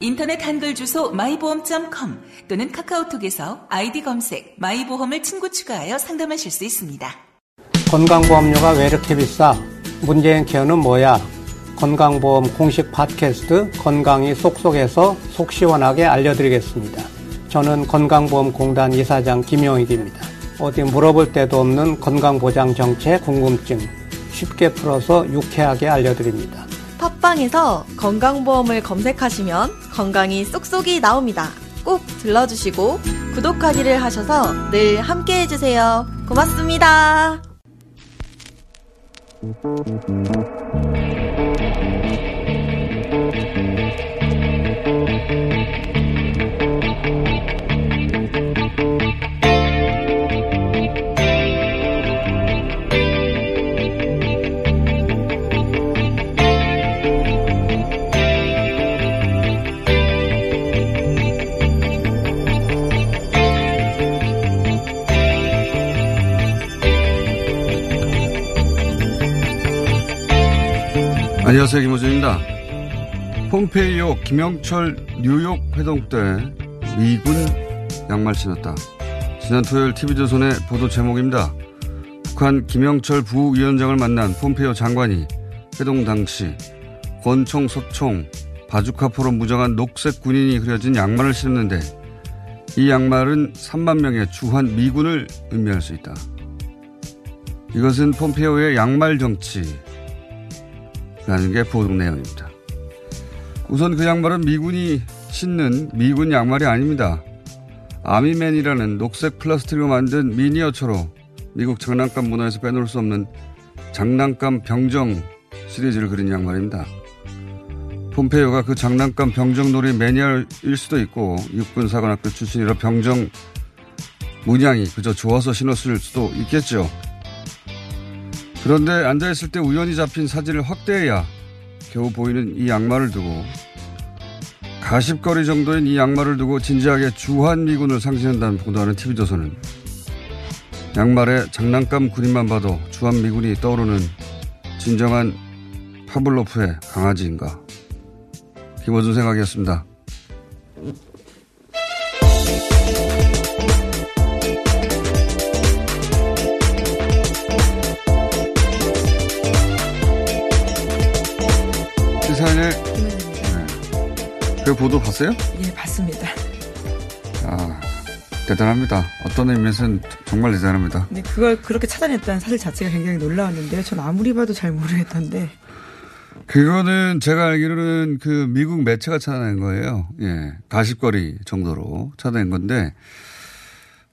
인터넷 한글 주소 마이보험.com 또는 카카오톡에서 아이디 검색 마이보험을 친구 추가하여 상담하실 수 있습니다. 건강보험료가 왜 이렇게 비싸? 문재인 케어는 뭐야? 건강보험 공식 팟캐스트 건강이 쏙쏙해서 속 시원하게 알려드리겠습니다. 저는 건강보험공단 이사장 김용익입니다. 어디 물어볼 데도 없는 건강보장 정책 궁금증 쉽게 풀어서 유쾌하게 알려드립니다. 팟빵에서 건강보험을 검색하시면 건강이 쏙쏙이 나옵니다. 꼭 들러주시고 구독하기를 하셔서 늘 함께 해주세요. 고맙습니다. 안녕하세요. 김호준입니다. 폼페이오 김영철 뉴욕 회동 때 미군 양말 신었다. 지난 토요일 TV조선의 보도 제목입니다. 북한 김영철 부위원장을 만난 폼페이오 장관이 회동 당시 권총, 소총, 바주카포로 무장한 녹색 군인이 그려진 양말을 신었는데 이 양말은 3만 명의 주한 미군을 의미할 수 있다. 이것은 폼페이오의 양말 정치, 라는 게 보도 내용입니다. 우선 그 양말은 미군이 신는 미군 양말이 아닙니다. 아미맨이라는 녹색 플라스틱으로 만든 미니어처로 미국 장난감 문화에서 빼놓을 수 없는 장난감 병정 시리즈를 그린 양말입니다. 폼페이오가 그 장난감 병정 놀이 매니아일 수도 있고 육군사관학교 출신이라 병정 문양이 그저 좋아서 신었을 수도 있겠죠. 그런데 앉아있을 때 우연히 잡힌 사진을 확대해야 겨우 보이는 이 양말을 두고 가십거리 정도인 이 양말을 두고 진지하게 주한미군을 상징한다는 보도하는 TV조선은 양말에 장난감 그림만 봐도 주한미군이 떠오르는 진정한 파블로프의 강아지인가. 김호준 생각이었습니다. 그 보도 봤어요? 예, 봤습니다. 아, 대단합니다. 어떤 의미에서는 정말 대단합니다. 네, 그걸 그렇게 찾아냈다는 사실 자체가 굉장히 놀라웠는데요. 전 아무리 봐도 잘 모르겠던데. 그거는 제가 알기로는 그 미국 매체가 찾아낸 거예요. 예. 가십거리 정도로 찾아낸 건데,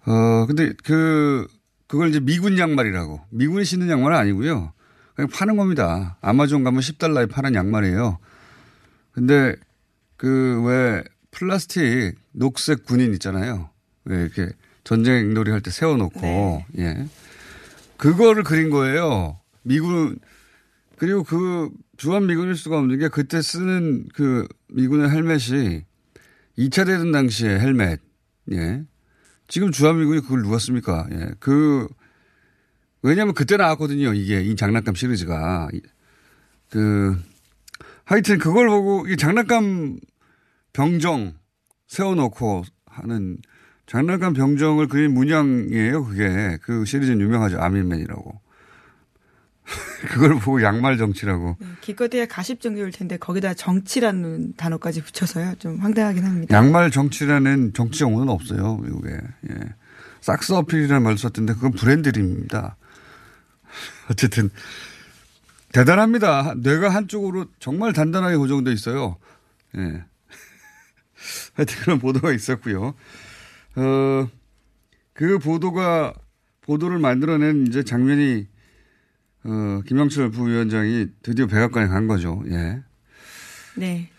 어, 근데 그, 그걸 이제 미군 양말이라고. 미군이 신는 양말은 아니고요. 그냥 파는 겁니다. 아마존 가면 10달러에 파는 양말이에요. 근데 그 왜 플라스틱 녹색 군인 있잖아요. 왜 이렇게 전쟁 놀이 할 때 세워놓고, 네. 예. 그거를 그린 거예요. 미군, 그리고 그 주한 미군일 수가 없는 게 그때 쓰는 그 미군의 헬멧이 2차 대전 당시의 헬멧, 예. 지금 주한 미군이 그걸 누가 씁니까? 예. 그, 왜냐하면 그때 나왔거든요. 이게 이 장난감 시리즈가 그 하여튼 그걸 보고 이 장난감 병정 세워놓고 하는 장난감 병정을 그린 문양이에요. 그게 그 시리즈는 유명하죠. 아밀맨이라고. 그걸 보고 양말 정치라고. 네, 기껏해야 가십 정도일 텐데 거기다 정치라는 단어까지 붙여서요. 좀 황당하긴 합니다. 양말 정치라는 정치 용어는 없어요. 미국에. 예. 삭스 어필이라는 말을 썼던데 그건 브랜드입니다. 어쨌든 대단합니다. 뇌가 한쪽으로 정말 단단하게 고정돼 있어요. 예. 하여튼 그런 보도가 있었고요. 어, 그 보도가 보도를 만들어낸 이제 장면이 어, 김영철 부위원장이 드디어 백악관에 간 거죠. 예. 네.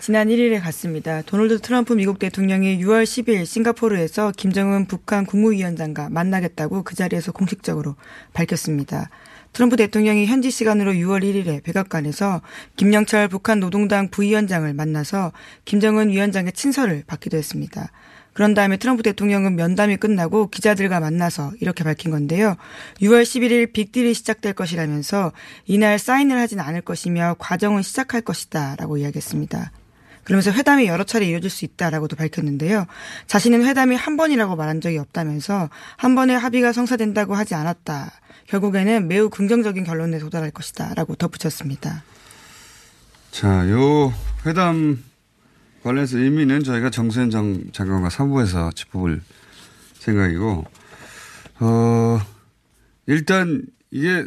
지난 1일에 갔습니다. 도널드 트럼프 미국 대통령이 6월 10일 싱가포르에서 김정은 북한 국무위원장과 만나겠다고 그 자리에서 공식적으로 밝혔습니다. 트럼프 대통령이 현지 시간으로 6월 1일에 백악관에서 김영철 북한 노동당 부위원장을 만나서 김정은 위원장의 친서를 받기도 했습니다. 그런 다음에 트럼프 대통령은 면담이 끝나고 기자들과 만나서 이렇게 밝힌 건데요. 6월 11일 빅딜이 시작될 것이라면서 이날 사인을 하진 않을 것이며 과정은 시작할 것이다 라고 이야기했습니다. 그러면서 회담이 여러 차례 이어질 수 있다라고도 밝혔는데요. 자신은 회담이 한 번이라고 말한 적이 없다면서 한 번에 합의가 성사된다고 하지 않았다. 결국에는 매우 긍정적인 결론에 도달할 것이다. 라고 덧붙였습니다. 자, 요 회담 관련해서 의미는 저희가 정세현 장, 장관과 3부에서 짚어볼 생각이고, 어, 일단 이게,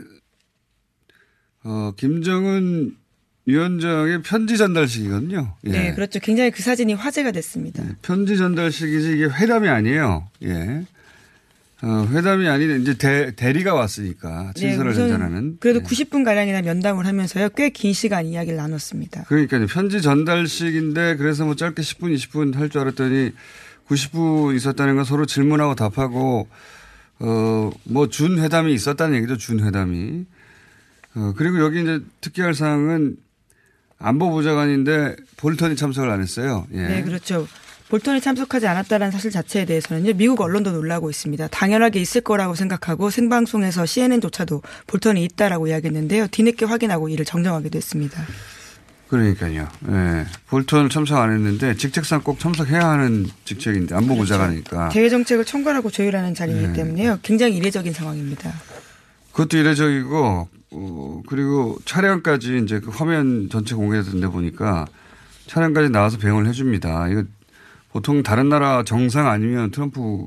어, 김정은 위원장의 편지 전달식이거든요. 예. 네, 그렇죠. 굉장히 그 사진이 화제가 됐습니다. 네, 편지 전달식이지 이게 회담이 아니에요. 예. 어, 회담이 아닌 이제 대, 대리가 왔으니까 네, 친서를 네, 전달하는. 그래도 네. 90분 가량이나 면담을 하면서요 꽤 긴 시간 이야기를 나눴습니다. 그러니까요 편지 전달식인데 그래서 뭐 짧게 10분 20분 할 줄 알았더니 90분 있었다는 건 서로 질문하고 답하고 어뭐 준 회담이 있었다는 얘기죠 준 회담이. 어 그리고 여기 이제 특기할 사항은 안보보좌관인데 볼턴이 참석을 안 했어요. 예. 네 그렇죠. 볼턴이 참석하지 않았다는 사실 자체에 대해서는요, 미국 언론도 놀라고 있습니다. 당연하게 있을 거라고 생각하고 생방송에서 CNN조차도 볼턴이 있다라고 이야기했는데요. 뒤늦게 확인하고 이를 정정하기도 했습니다. 그러니까요. 예. 볼턴 참석 안 했는데 직책상 꼭 참석해야 하는 직책인데 안보고자가니까. 그렇죠. 대외 정책을 총괄하고 조율하는 자리이기 예. 때문에요. 굉장히 이례적인 상황입니다. 그것도 이례적이고 어, 그리고 차량까지 이제 그 화면 전체 공개된 데 보니까 차량까지 나와서 배웅을 해줍니다. 이거 보통 다른 나라 정상 아니면 트럼프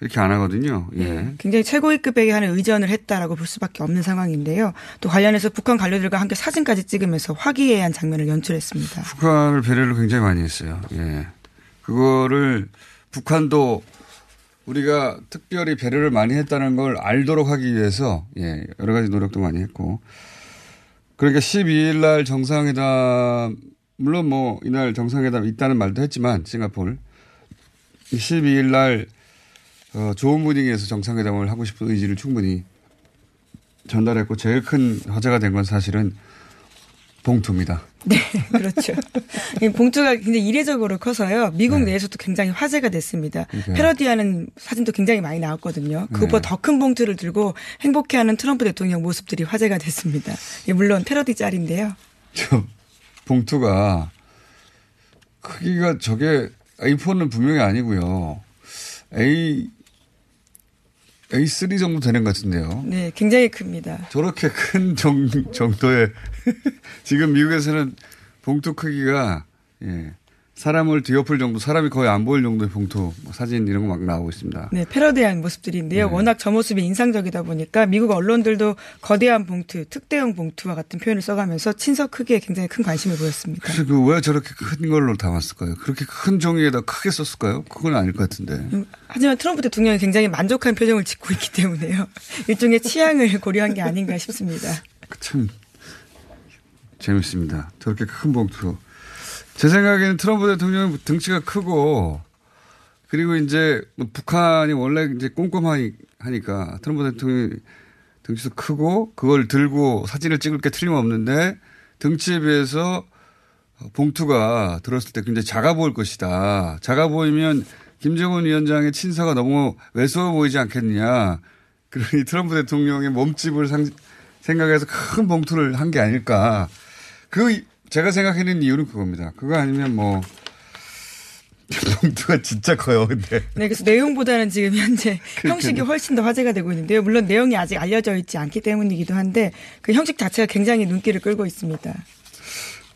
이렇게 안 하거든요. 예. 네, 굉장히 최고위급에게 하는 의전을 했다라고 볼 수밖에 없는 상황인데요. 또 관련해서 북한 관료들과 함께 사진까지 찍으면서 화기애애한 장면을 연출했습니다. 북한을 배려를 굉장히 많이 했어요. 예. 그거를 북한도 우리가 특별히 배려를 많이 했다는 걸 알도록 하기 위해서 예, 여러 가지 노력도 많이 했고 그러니까 12일 날 정상회담 물론 뭐 이날 정상회담 있다는 말도 했지만 싱가포르 12일 날 어, 좋은 분위기에서 정상회담을 하고 싶은 의지를 충분히 전달했고 제일 큰 화제가 된 건 사실은 봉투입니다. 네, 그렇죠. 봉투가 굉장히 이례적으로 커서요. 미국 네. 내에서도 굉장히 화제가 됐습니다. 그러니까. 패러디하는 사진도 굉장히 많이 나왔거든요. 그것보다 네. 더큰 봉투를 들고 행복해하는 트럼프 대통령 모습들이 화제가 됐습니다. 물론 패러디 짤인데요. 저 봉투가 크기가 저게 A4는 분명히 아니고요. A A3 정도 되는 것 같은데요. 네, 굉장히 큽니다. 저렇게 큰 정, 정도의 지금 미국에서는 봉투 크기가 예. 사람을 뒤엎을 정도, 사람이 거의 안 보일 정도의 봉투, 뭐 사진 이런 거 막 나오고 있습니다. 네, 패러디한 모습들인데요. 네. 워낙 저 모습이 인상적이다 보니까 미국 언론들도 거대한 봉투, 특대형 봉투와 같은 표현을 써가면서 친서 크기에 굉장히 큰 관심을 보였습니다. 그래서 그왜 저렇게 큰 걸로 담았을까요? 그렇게 큰 종이에다 크게 썼을까요? 그건 아닐 것 같은데. 음, 하지만 트럼프 대통령이 굉장히 만족한 표정을 짓고 있기 때문에요. 일종의 취향을 고려한 게 아닌가 싶습니다. 참 재밌습니다. 저렇게 큰 봉투. 제 생각에는 트럼프 대통령은 등치가 크고 그리고 이제 뭐 북한이 원래 이제 꼼꼼하니까 트럼프 대통령이 등치도 크고 그걸 들고 사진을 찍을 게 틀림없는데 등치에 비해서 봉투가 들었을 때 굉장히 작아 보일 것이다. 작아 보이면 김정은 위원장의 친서가 너무 왜소해 보이지 않겠느냐. 그러니 트럼프 대통령의 몸집을 상, 생각해서 큰 봉투를 한 게 아닐까. 그 제가 생각하는 이유는 그겁니다. 그거 아니면 뭐 봉투가 진짜 커요, 근데. 네, 그래서 내용보다는 지금 현재 형식이 훨씬 더 화제가 되고 있는데요. 물론 내용이 아직 알려져 있지 않기 때문이기도 한데 그 형식 자체가 굉장히 눈길을 끌고 있습니다.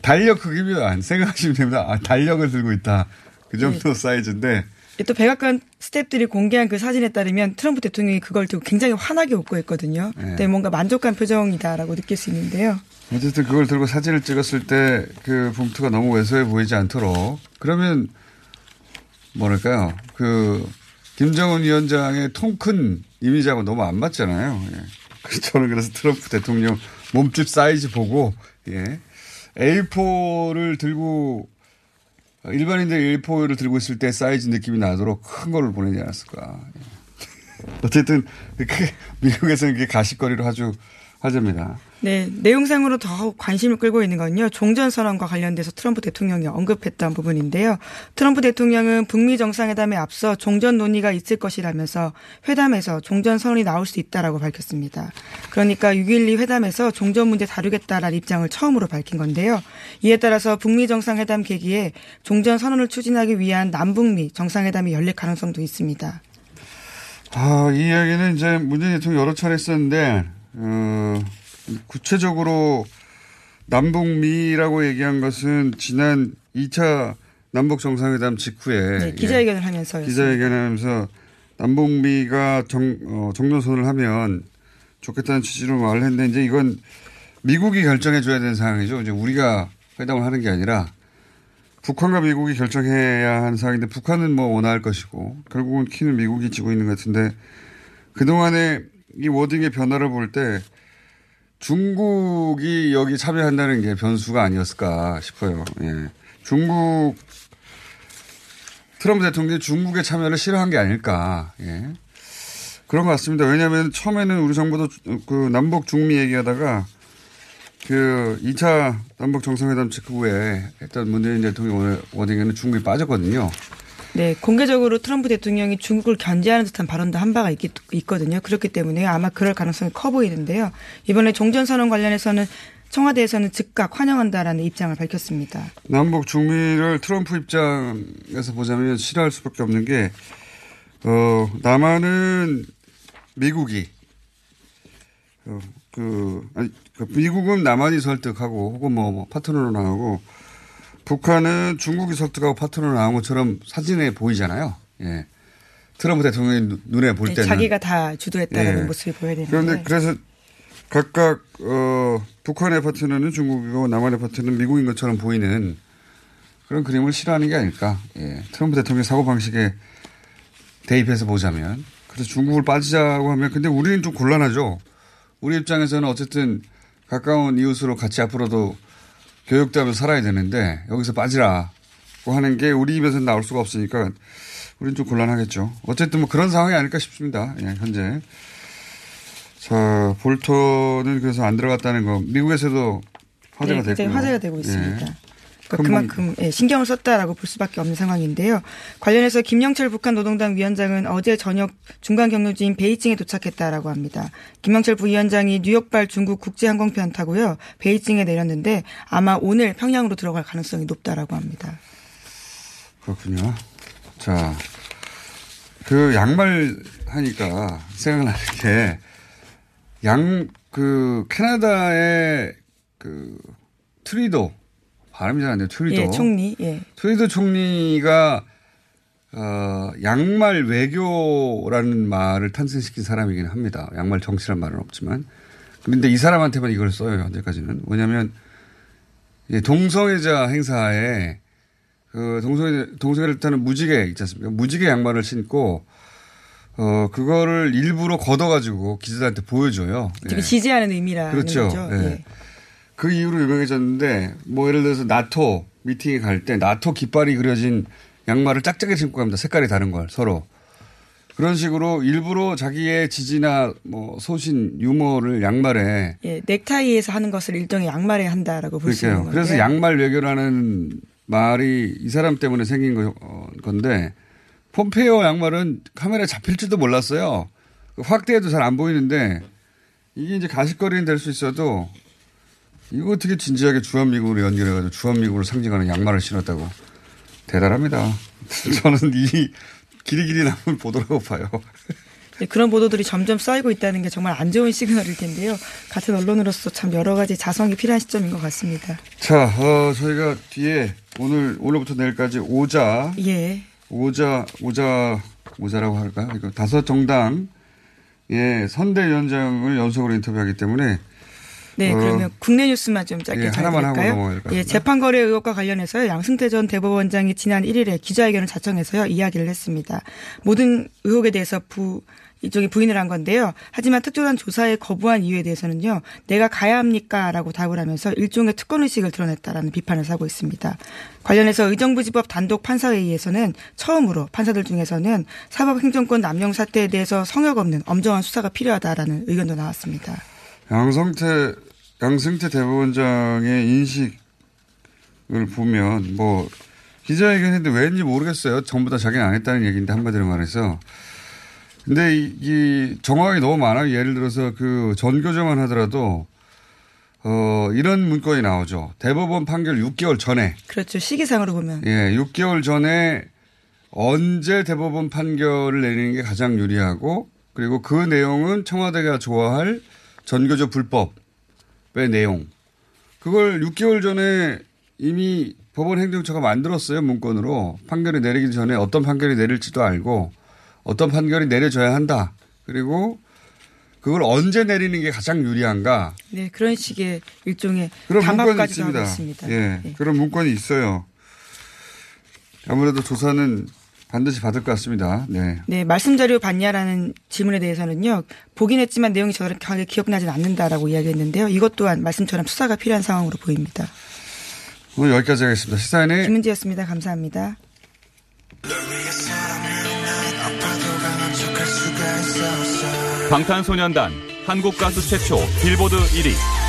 달력 크기면 생각하시면 됩니다. 아, 달력을 들고 있다. 그 정도 네. 사이즈인데. 또 백악관 스탭들이 공개한 그 사진에 따르면 트럼프 대통령이 그걸 들고 굉장히 환하게 웃고 있거든요. 네. 네 뭔가 만족한 표정이다라고 느낄 수 있는데요. 어쨌든 그걸 들고 사진을 찍었을 때 그 봉투가 너무 왜소해 보이지 않도록 그러면 뭐랄까요 그 김정은 위원장의 통 큰 이미지하고 너무 안 맞잖아요. 예. 그래서 저는 그래서 트럼프 대통령 몸집 사이즈 보고 예. A4를 들고 일반인들 일포를 들고 있을 때 사이즈 느낌이 나도록 큰 거를 보내지 않았을까. 예. 어쨌든 그 미국에서는 그게 가식거리로 아주 화제입니다. 네, 내용상으로 더 관심을 끌고 있는 건요. 종전 선언과 관련돼서 트럼프 대통령이 언급했던 부분인데요. 트럼프 대통령은 북미 정상회담에 앞서 종전 논의가 있을 것이라면서 회담에서 종전 선언이 나올 수 있다라고 밝혔습니다. 그러니까 6.12 회담에서 종전 문제 다루겠다라는 입장을 처음으로 밝힌 건데요. 이에 따라서 북미 정상회담 계기에 종전 선언을 추진하기 위한 남북미 정상회담이 열릴 가능성도 있습니다. 아, 이 이야기는 이제 문재인 대통령이 여러 차례 했었는데, 어, 구체적으로 남북미라고 얘기한 것은 지난 2차 남북 정상회담 직후에 네, 기자회견을 하면서요. 기자회견하면서 남북미가 정, 어, 정전선을 하면 좋겠다는 취지로 말을 했는데 이제 이건 미국이 결정해 줘야 되는 상황이죠. 이제 우리가 회담을 하는 게 아니라 북한과 미국이 결정해야 하는 상황인데 북한은 뭐 원할 것이고 결국은 키는 미국이 지고 있는 것 같은데 그동안에 이 워딩의 변화를 볼 때 중국이 여기 참여한다는 게 변수가 아니었을까 싶어요. 예. 중국 트럼프 대통령이 중국의 참여를 싫어한 게 아닐까. 예. 그런 것 같습니다. 왜냐하면 처음에는 우리 정부도 그 남북 중미 얘기하다가 그 2차 남북 정상회담 직후에 했던 문재인 대통령 워딩에는 중국이 빠졌거든요. 네, 공개적으로 트럼프 대통령이 중국을 견제하는 듯한 발언도 한 바가 있기, 있거든요. 그렇기 때문에 아마 그럴 가능성이 커 보이는데요. 이번에 종전선언 관련해서는 청와대에서는 즉각 환영한다라는 입장을 밝혔습니다. 남북 중미를 트럼프 입장에서 보자면 싫어할 수밖에 없는 게, 어, 남한은 미국이, 어, 그, 아니, 그 미국은 남한이 설득하고 혹은 뭐, 뭐 파트너로 나오고 북한은 중국이 설득하고 파트너로 나온 것처럼 사진에 보이잖아요. 예. 트럼프 대통령이 눈에 볼 네, 때는. 자기가 다 주도했다는 예. 모습이 보여야 되는데. 그런데 그래서 각각 어 북한의 파트너는 중국이고 남한의 파트너는 미국인 것처럼 보이는 그런 그림을 싫어하는 게 아닐까. 예. 트럼프 대통령 사고 방식에 대입해서 보자면 그래서 중국을 빠지자고 하면 근데 우리는 좀 곤란하죠. 우리 입장에서는 어쨌든 가까운 이웃으로 같이 앞으로도 교육대하면서 살아야 되는데 여기서 빠지라고 하는 게 우리 입에서는 나올 수가 없으니까 우리는 좀 곤란하겠죠. 어쨌든 뭐 그런 상황이 아닐까 싶습니다. 예, 현재. 자, 볼턴은 그래서 안 들어갔다는 거 미국에서도 화제가 네, 됐고요. 화제가 되고 예. 있습니다. 그러니까 큰 그만큼 예, 신경을 썼다라고 볼 수밖에 없는 상황인데요. 관련해서 김영철 북한 노동당 위원장은 어제 저녁 중간 경유지인 베이징에 도착했다라고 합니다. 김영철 부위원장이 뉴욕발 중국 국제항공편 타고요 베이징에 내렸는데 아마 오늘 평양으로 들어갈 가능성이 높다라고 합니다. 그렇군요. 자, 그 양말 하니까 생각나는 게 양, 그, 캐나다의 그, 트뤼도, 발음이 잘 안 돼요. 트뤼도. 예, 총리. 예. 트뤼도 총리가, 어, 양말 외교라는 말을 탄생시킨 사람이긴 합니다. 양말 정치란 말은 없지만. 그런데 이 사람한테만 이걸 써요, 현재까지는. 왜냐면, 하 동성애자 행사에 그 동성애, 동성애를 타는 무지개 있지 않습니까? 무지개 양말을 신고, 어, 그거를 일부러 걷어가지고 기자들한테 보여줘요. 예. 지지하는 의미라는 그렇죠. 거죠. 예. 예. 그 이후로 유명해졌는데, 뭐 예를 들어서 나토 미팅에 갈 때 나토 깃발이 그려진 양말을 짝짝이 신고 갑니다. 색깔이 다른 걸 서로. 그런 식으로 일부러 자기의 지지나 뭐 소신, 유머를 양말에 예, 넥타이에서 하는 것을 일종의 양말에 한다라고 볼 수 있는. 건데. 그래서 양말 외교라는 말이 이 사람 때문에 생긴 거- 어, 건데 폼페이오 양말은 카메라에 잡힐지도 몰랐어요. 확대해도 잘 안 보이는데 이게 이제 가식거리는 될 수 있어도 이거 어떻게 진지하게 주한미국으로 연결해가지고 주한미국을 상징하는 양말을 신었다고 대단합니다. 저는 이 길이 길이 남은 보도라고 봐요. 네, 그런 보도들이 점점 쌓이고 있다는 게 정말 안 좋은 시그널일 텐데요. 같은 언론으로서 참 여러 가지 자성이 필요한 시점인 것 같습니다. 자, 어, 저희가 뒤에 오늘 오늘부터 내일까지 오자 예. 오자 오자 오자라고 할까요? 이거 다섯 정당 예 선대위원장을 연속으로 인터뷰하기 때문에 네, 어. 그러면 국내 뉴스만 좀 짧게 예, 하나만 하고 전해드릴까요? 넘어갈 것 예. 재판거래 의혹과 관련해서 양승태 전 대법원장이 지난 1일에 기자회견을 자청해서요 이야기를 했습니다. 모든 의혹에 대해서 부 이쪽이 부인을 한 건데요. 하지만 특조단 조사에 거부한 이유에 대해서는요, 내가 가야 합니까?라고 답을 하면서 일종의 특권 의식을 드러냈다라는 비판을 사고 있습니다. 관련해서 의정부지법 단독 판사회의에서는 처음으로 판사들 중에서는 사법행정권 남용 사태에 대해서 성역 없는 엄정한 수사가 필요하다라는 의견도 나왔습니다. 양성태, 양승태 대법원장의 인식을 보면, 뭐, 기자회견 했는데 왠지 모르겠어요. 전부 다 자기는 안 했다는 얘기인데, 한마디로 말해서. 근데 이, 이 정황이 너무 많아요. 예를 들어서 그 전교조만 하더라도, 어, 이런 문건이 나오죠. 대법원 판결 6개월 전에, 그렇죠. 시기상으로 보면. 예, 6개월 전에 언제 대법원 판결을 내리는 게 가장 유리하고 그리고 그 내용은 청와대가 좋아할 전교조 불법의 내용. 그걸 6개월 전에 이미 법원 행정처가 만들었어요. 문건으로. 판결이 내리기 전에 어떤 판결이 내릴지도 알고 어떤 판결이 내려져야 한다. 그리고 그걸 언제 내리는 게 가장 유리한가. 네, 그런 식의 일종의 그런 문건이 있습니다. 있습니다. 예, 네. 그런 문건이 있어요. 아무래도 조사는 반드시 받을 것 같습니다. 네. 네, 말씀 자료 봤냐라는 질문에 대해서는요. 보긴 했지만 내용이 정확하게 기억나진 않는다라고 이야기했는데요. 이것 또한 말씀처럼 수사가 필요한 상황으로 보입니다. 오늘 여기까지 하겠습니다. 시사인의 김은지였습니다. 감사합니다. 방탄소년단 한국 가수 최초 빌보드 1위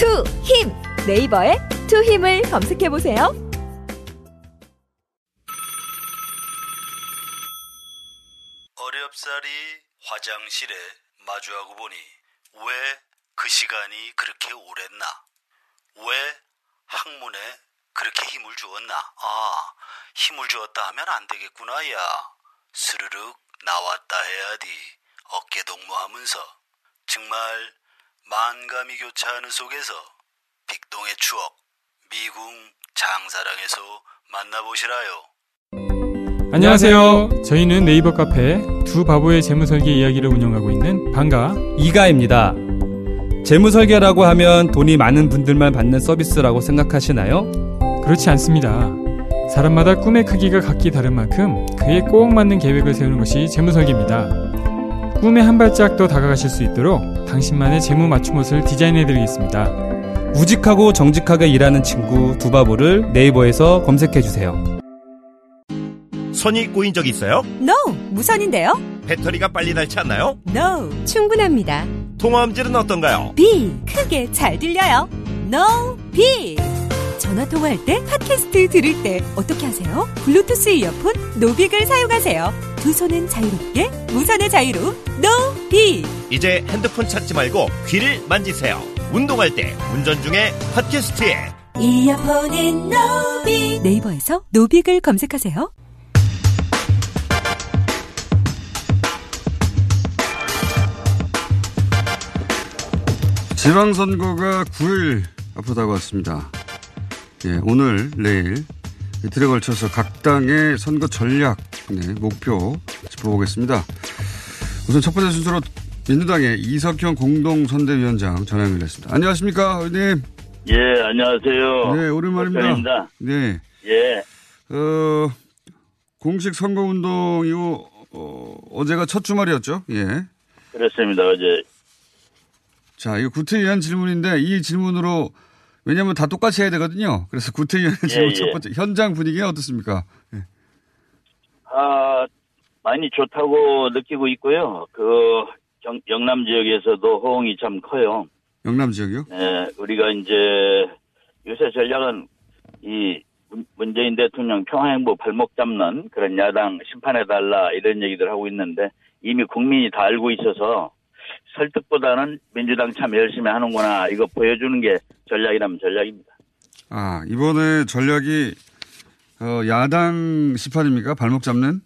투, 힘. 네이버에 투 힘을 검색해 보세요. 어렵사리 화장실에 마주하고 보니 왜 그 시간이 그렇게 오랬나? 왜 학문에 그렇게 힘을 주었나? 아, 힘을 주었다 하면 안 되겠구나, 야. 스르륵 나왔다 해야지. 어깨 동무하면서. 정말 만감이 교차하는 속에서 빅동의 추억, 미궁 장사랑에서 만나보시라요. 안녕하세요. 저희는 네이버 카페 두 바보의 재무설계 이야기를 운영하고 있는 방가 이가입니다. 재무설계라고 하면 돈이 많은 분들만 받는 서비스라고 생각하시나요? 그렇지 않습니다. 사람마다 꿈의 크기가 각기 다른 만큼 그에 꼭 맞는 계획을 세우는 것이 재무설계입니다. 꿈에 한 발짝 더 다가가실 수 있도록 당신만의 재무 맞춤 옷을 디자인해드리겠습니다. 우직하고 정직하게 일하는 친구 두 바보를 네이버에서 검색해주세요. 손이 꼬인 적 있어요? No, 무선인데요? 배터리가 빨리 닳지 않나요? No, 충분합니다. 통화음질은 어떤가요? B, 크게 잘 들려요. No, B. 전화 통화할 때, 팟캐스트 들을 때 어떻게 하세요? 블루투스 이어폰 노빅을 사용하세요. 두 손은 자유롭게, 무선의 자유로 B. 이제 핸드폰 찾지 말고 귀를 만지세요. 운동할 때, 운전 중에 팟캐스트에 이어폰인 노빅. 네이버에서 노빅을 검색하세요. 지방선거가 9일 앞으로 다가왔습니다. 예, 오늘, 내일 이틀에 걸쳐서 각 당의 선거 전략, 네, 목표 짚어보겠습니다. 우선 첫 번째 순서로 민주당의 이석형 공동선대위원장 전화 연결했습니다. 안녕하십니까, 의원님? 예, 안녕하세요. 네, 오랜만입니다. 박찬입니다. 네. 예, 어, 공식 선거운동 이후, 어, 어제가 첫 주말이었죠? 예. 그렇습니다. 어제 자, 이거 구태의원 질문인데 이 질문으로 왜냐하면 다 똑같이 해야 되거든요. 그래서 구태의원 예, 질문 예. 첫 번째 현장 분위기가 어떻습니까? 예. 아 많이 좋다고 느끼고 있고요. 그 경, 영남 지역에서도 호응이 참 커요. 영남 지역이요? 네, 우리가 이제 요새 전략은 이 문- 문재인 대통령 평화행보 발목 잡는 그런 야당 심판해달라 이런 얘기들 하고 있는데 이미 국민이 다 알고 있어서 설득보다는 민주당 참 열심히 하는구나 이거 보여주는 게 전략이라면 전략입니다. 아, 이번에 전략이, 어, 야당 심판입니까? 발목 잡는?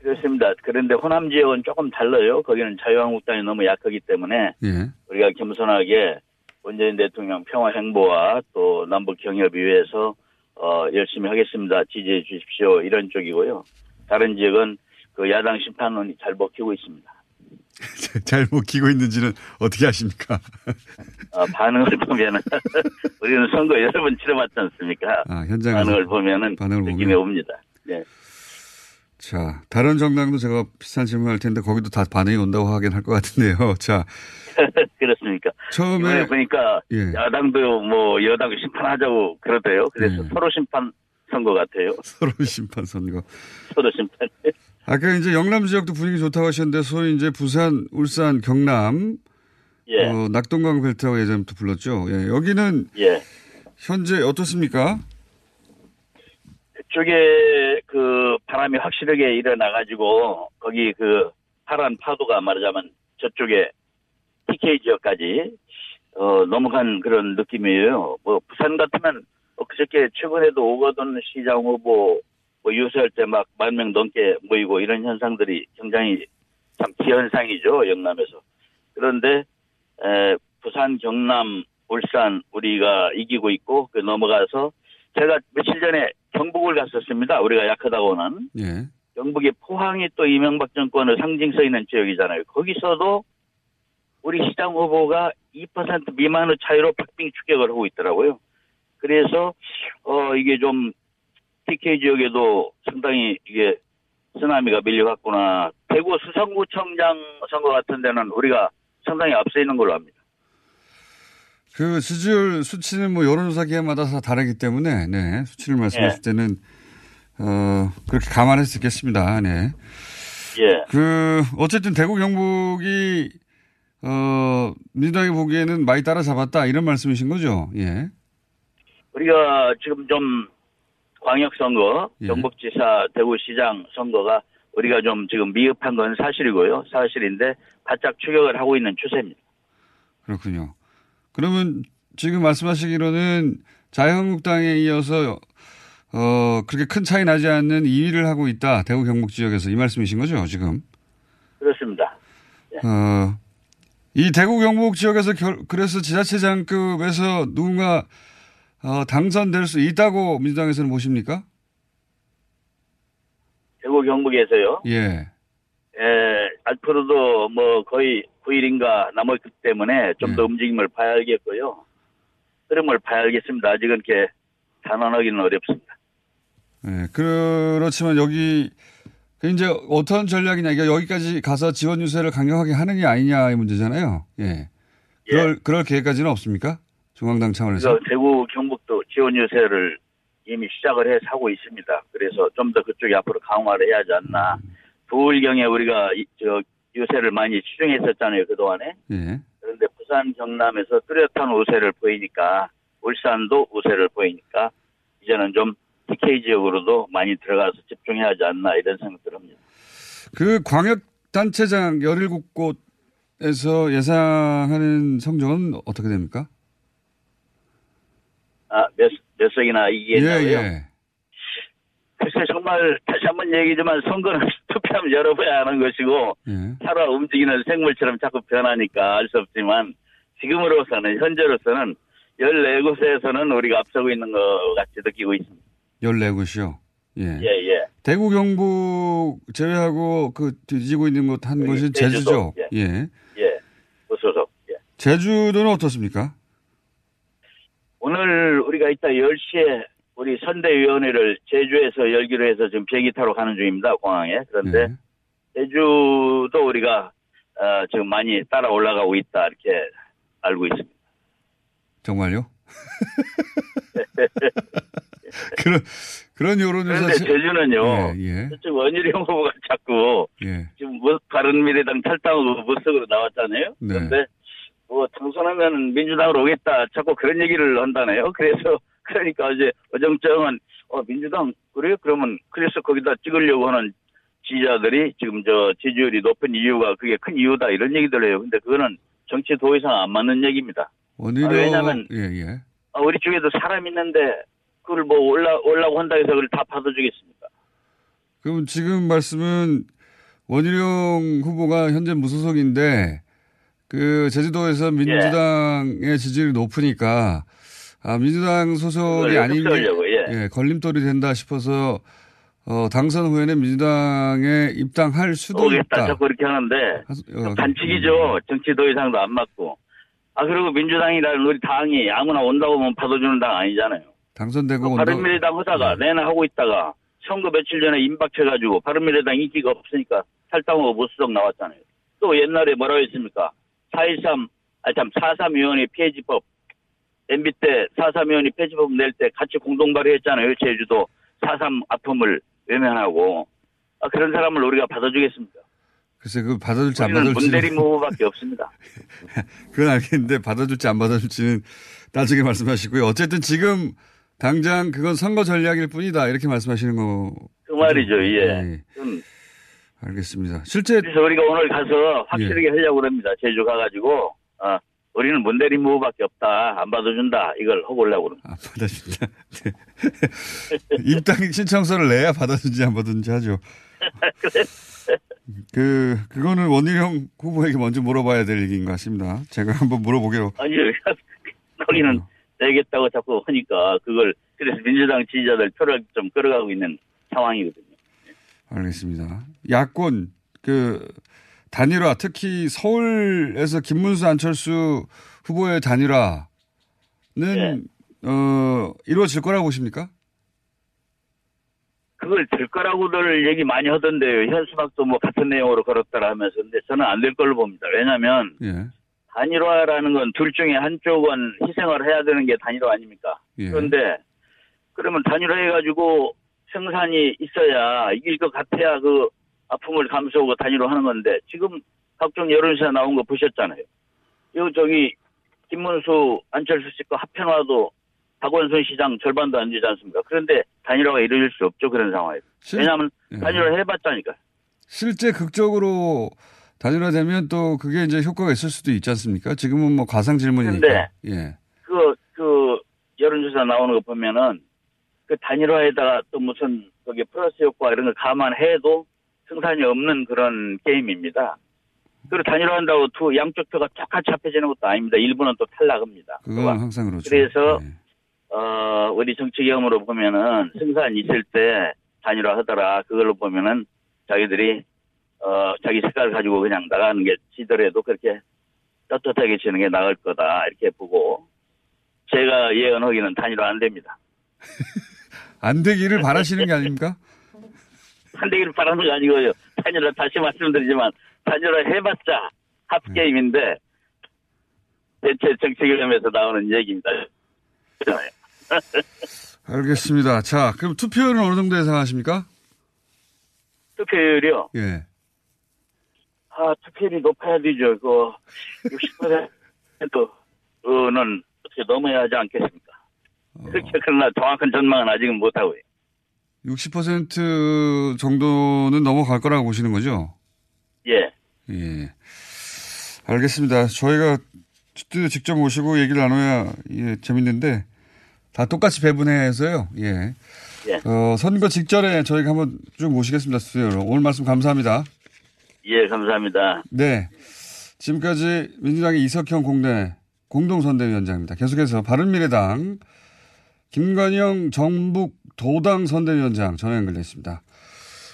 그렇습니다. 그런데 호남 지역은 조금 달라요. 거기는 자유한국당이 너무 약하기 때문에 예. 우리가 겸손하게 문재인 대통령 평화 행보와 또 남북 경협 위해서 어, 열심히 하겠습니다. 지지해 주십시오. 이런 쪽이고요. 다른 지역은 그 야당 심판원이 잘 먹히고 있습니다. 잘 먹히고 있는지는 어떻게 아십니까? 어, 반응을 보면은 우리는 선거 여러 번 치러봤지 않습니까? 아, 현장에서 반응을 보면은 반응을 느낌이 보면. 옵니다. 네. 자, 다른 정당도 제가 비슷한 질문 할 텐데 거기도 다 반응이 온다고 하긴 할 것 같은데요. 자, 그렇습니까? 처음에 보니까 예. 야당도 뭐 여당 심판하자고 그러대요. 그래서 예. 서로 심판 선거 같아요. 서로 심판 선거. 서로 심판. 아까 이제 영남 지역도 분위기 좋다고 하셨는데 소위 이제 부산, 울산, 경남, 예. 어, 낙동강 벨트라고 예전부터 불렀죠. 예, 여기는 예. 현재 어떻습니까? 그쪽에 그 바람이 확실하게 일어나가지고 거기 그 파란 파도가 말하자면 저쪽에 TK 지역까지 어, 넘어간 그런 느낌이에요. 뭐 부산 같으면 엊그저께 최근에도 오거돈 시장 후보 뭐 유세할 때 막 만 명 넘게 모이고 이런 현상들이 굉장히 참 기현상이죠 영남에서. 그런데 에, 부산, 경남, 울산 우리가 이기고 있고 그 넘어가서 제가 며칠 전에 경북을 갔었습니다. 우리가 약하다고는 예. 경북의 포항이 또 이명박 정권의 상징성 있는 지역이잖아요. 거기서도 우리 시장 후보가 2% 미만의 차이로 박빙 추격을 하고 있더라고요. 그래서 어 이게 좀 TK 지역에도 상당히 이게 쓰나미가 밀려갔구나. 대구 수성구청장 선거 같은 데는 우리가 상당히 앞서 있는 걸로 압니다. 그 지지율 수치는 뭐 여론조사 기관마다 다 다르기 때문에 네, 수치를 말씀하실 예. 때는 어, 그렇게 감안할 수 있겠습니다. 네. 예. 그 어쨌든 대구 경북이 어, 민주당이 보기에는 많이 따라잡았다 이런 말씀이신 거죠? 예. 우리가 지금 좀 광역 선거, 예. 경북지사, 대구시장 선거가 우리가 좀 지금 미흡한 건 사실이고요. 사실인데 바짝 추격을 하고 있는 추세입니다. 그렇군요. 그러면 지금 말씀하시기로는 자유한국당에 이어서 어, 그렇게 큰 차이 나지 않는 2위를 하고 있다. 대구 경북 지역에서 이 말씀이신 거죠, 지금? 그렇습니다. 어, 이 대구 경북 지역에서 결, 그래서 지자체장급에서 누군가 어, 당선될 수 있다고 민주당에서는 보십니까? 대구 경북에서요. 예. 에, 앞으로도 뭐 거의 9일인가 남았기 때문에 좀더 움직임을 봐야 알겠고요. 흐름을 봐야 알겠습니다. 아직은 이렇게 단언하기는 어렵습니다. 예, 그렇지만 여기 그 이제 어떤 전략이냐, 이게 여기까지 가서 지원 유세를 강경하게 하느냐 아니냐의 문제잖아요. 예. 그럴 그럴 계획까지는 없습니까? 중앙당 차원에서. 그래서 대구 경북도 지원 유세를 이미 시작을 해서 하고 있습니다. 그래서 좀 더 그쪽이 앞으로 강화를 해야 하지 않나. 부울경에 우리가 이- 저 유세를 많이 치중했었잖아요 그동안에. 예. 그런데 부산 경남에서 뚜렷한 우세를 보이니까 울산도 우세를 보이니까 이제는 좀 TK 지역으로도 많이 들어가서 집중해야 하지 않나 이런 생각 들 합니다. 그 광역 단체장 17곳에서 예상하는 성적은 어떻게 됩니까? 아, 몇, 몇 석이나 이기겠냐고요? 예. 글쎄 정말 다시 한번 얘기지만 선거는 투표하면 번 하는 것이고 예. 살아 움직이는 생물처럼 자꾸 변하니까 알 수 없지만 지금으로서는 현재로서는 14곳에서는 우리가 앞서고 있는 것 같이 느끼고 있습니다. 14곳이요. 예. 예, 예. 대구 경북 제외하고 그 뒤지고 있는 곳 한 곳이 제주죠. 제주도, 예. 예. 무소속. 예. 제주도는 어떻습니까? 오늘 우리가 이따 10시에 우리 선대위원회를 제주에서 열기로 해서 지금 비행기 타러 가는 중입니다. 공항에. 그런데 제주도 우리가 어, 지금 많이 따라 올라가고 있다 이렇게 알고 있습니다. 정말요? 그런 그런 여론조사 그런데 제주는요. 예, 예. 저쪽 원희룡 후보가 자꾸 예. 지금 뭐 바른미래당 탈당하고 무석으로 나왔잖아요. 네. 그런데 뭐 당선하면 민주당으로 오겠다 자꾸 그런 얘기를 한다네요. 그래서 그러니까 이제 어정쩡은 어 민주당 그래요? 그러면 그래서 거기다 찍으려고 하는 지지자들이 지금 저 지지율이 높은 이유가 그게 큰 이유다 이런 얘기들 해요. 근데 그거는 정치 도의상 안 맞는 얘기입니다. 원희룡 아, 왜냐면- 예, 예. 아, 우리 쪽에도 사람 있는데 그걸 뭐 올라 올라고 한다 해서 그걸 다 받아주겠습니까? 그럼 지금 말씀은 원희룡 후보가 현재 무소속인데 그 제주도에서 민주당의 지지율이 높으니까 아, 민주당 소속이 아닌 게 예. 예, 걸림돌이 된다 싶어서 어, 당선 후에는 민주당에 입당할 수도 오겠다 있다. 자꾸 그렇게 하는데 어, 반칙이죠. 정치 도의상도 안 맞고. 아 그리고 민주당이라는 우리 당이 아무나 온다고 하면 받아주는 당 아니잖아요. 당선되고 온다. 바른미래당 하다가 내나 하고 있다가 선거 며칠 전에 임박해가지고 바른미래당 인기가 없으니까 탈당하고 무수석 나왔잖아요. 또 옛날에 뭐라고 했습니까? 4.13, 아니 참, 4.3위원회 폐지법. MB 때 4.3위원회 폐지법 낼 때 같이 공동 발의했잖아요. 제주도 4.3 아픔을 외면하고. 아, 그런 사람을 우리가 받아주겠습니까? 글쎄 그 받아줄지 안 받아줄지 문대리 후보밖에 없습니다. 그건 알겠는데 받아줄지 안 받아줄지는 나중에 말씀하시고요. 어쨌든 지금 당장 그건 선거 전략일 뿐이다 이렇게 말씀하시는 거 그 말이죠, 예. 예. 음, 알겠습니다. 실제 그래서 우리가 오늘 가서 확실하게 예. 하려고 합니다. 제주 가가지고, 어, 우리는 문대리 후보밖에 없다. 안 받아준다. 이걸 하고 오려고 합니다. 안 받아준다. 네. 입당 신청서를 내야 받아준지 안 받아준지 하죠. 그 그거는 원희룡 후보에게 먼저 물어봐야 될 얘기인 것 같습니다. 제가 한번 물어보기로 아니, 거기는 내겠다고 자꾸 하니까 그걸, 그래서 민주당 지지자들 표를 좀 끌어가고 있는 상황이거든요. 알겠습니다. 야권 그 단일화 특히 서울에서 김문수 안철수 후보의 단일화는 어 이루어질 거라고 보십니까? 그걸 될 거라고들 얘기 많이 하던데요. 현수막도 뭐 같은 내용으로 걸었다라 하면서. 근데 저는 안 될 걸로 봅니다. 왜냐면 예. 단일화라는 건 둘 중에 한쪽은 희생을 해야 되는 게 단일화 아닙니까? 예. 그런데 그러면 단일화해가지고 생산이 있어야 이길 것 같아야 그 아픔을 감수하고 단일화하는 건데 지금 각종 여론조사 나온 거 보셨잖아요. 요 저기 김문수 안철수 씨거 합편화도 박원순 시장 절반도 안 되지 않습니까? 그런데 단일화가 이루어질 수 없죠 그런 상황에서. 실- 왜냐하면 예. 단일화 해봤자니까. 실제 극적으로 단일화되면 또 그게 이제 효과가 있을 수도 있지 않습니까? 지금은 뭐 가상 질문이니까. 근데 예. 그, 그, 여론조사 나오는 거 보면은, 그 단일화에다가 또 무슨, 거기 플러스 효과 이런 걸 감안해도 승산이 없는 그런 게임입니다. 그리고 단일화한다고 두, 양쪽 표가 똑같이 합해지는 것도 아닙니다. 일부는 또 탈락합니다. 그건 항상 그렇죠. 그래서, 어, 우리 정치 경험으로 보면은 승산 있을 때 단일화 하더라. 그걸로 보면은 자기들이, 어, 자기 색깔을 가지고 그냥 나가는 게 지더라도 그렇게 떳떳하게 치는 게 나을 거다. 이렇게 보고, 제가 예언하기는 단일화 안 됩니다. 안 되기를 바라시는 게 아닙니까? 안 되기를 바라는 거 아니고요. 단일화 다시 말씀드리지만, 단일화 해봤자 합게임인데, 대체 정치 경험에서 나오는 얘기입니다. 알겠습니다. 자, 그럼 투표율은 어느 정도 예상하십니까? 투표율이요? 예. 아, 투표율이 높아야 되죠. 그, 60%는 어떻게 넘어야 하지 않겠습니까? 그렇게, 그러나 정확한 전망은 아직은 못하고요. 60% 정도는 넘어갈 거라고 보시는 거죠? 예. 예. 알겠습니다. 저희가 직접 모시고 얘기를 나눠야 예, 재밌는데 다 똑같이 배분해서요. 예. 예. 어, 선거 직전에 저희가 한번 쭉 모시겠습니다. 스튜디오로. 오늘 말씀 감사합니다. 예, 감사합니다. 네. 지금까지 민주당의 이석형 공대 공동선대위원장입니다. 계속해서 바른미래당 김관영 정북 도당 선대위원장 전화 연결됐습니다.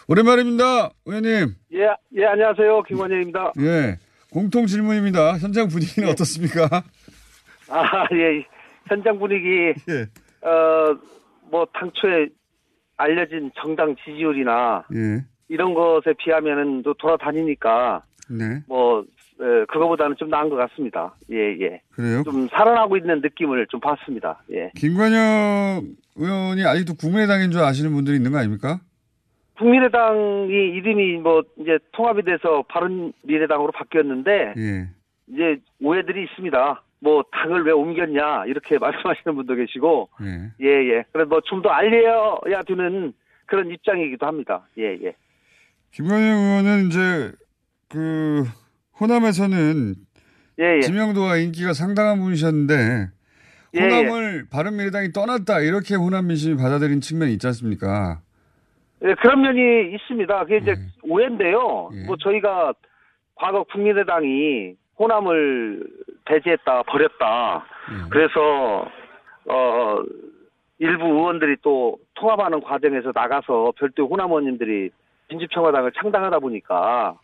오랜만입니다. 의원님. 예, 예, 안녕하세요. 김원영입니다. 예. 공통 질문입니다. 현장 분위기는 어떻습니까? 아, 예. 현장 분위기, 예. 어, 뭐, 당초에 알려진 정당 지지율이나 예. 이런 것에 비하면은 또 돌아다니니까, 네. 뭐, 에, 그거보다는 좀 나은 것 같습니다. 예, 예. 그래요? 좀 살아나고 있는 느낌을 좀 봤습니다. 예. 김관영 의원이 아직도 국민의당인 줄 아시는 분들이 있는 거 아닙니까? 국민의당이 이름이 뭐, 이제 통합이 돼서 바른 미래당으로 바뀌었는데, 예. 이제 오해들이 있습니다. 뭐 당을 왜 옮겼냐 이렇게 말씀하시는 분도 계시고 예. 예 예. 그래 뭐좀 더 알려야 되는 그런 입장이기도 합니다. 예 예. 김건희 의원은 이제 그 호남에서는 예, 예. 지명도와 인기가 상당한 분이셨는데 예, 호남을 바른미래당이 떠났다 이렇게 호남 민심이 받아들인 측면이 있지 않습니까? 예, 그런 면이 있습니다. 그게 예. 이제 오해인데요. 뭐 저희가 과거 국민의당이 호남을 배제했다, 버렸다. 예. 그래서 어 일부 의원들이 또 통합하는 과정에서 나가서 별도 호남 의원님들이 민주평화당을 창당하다 보니까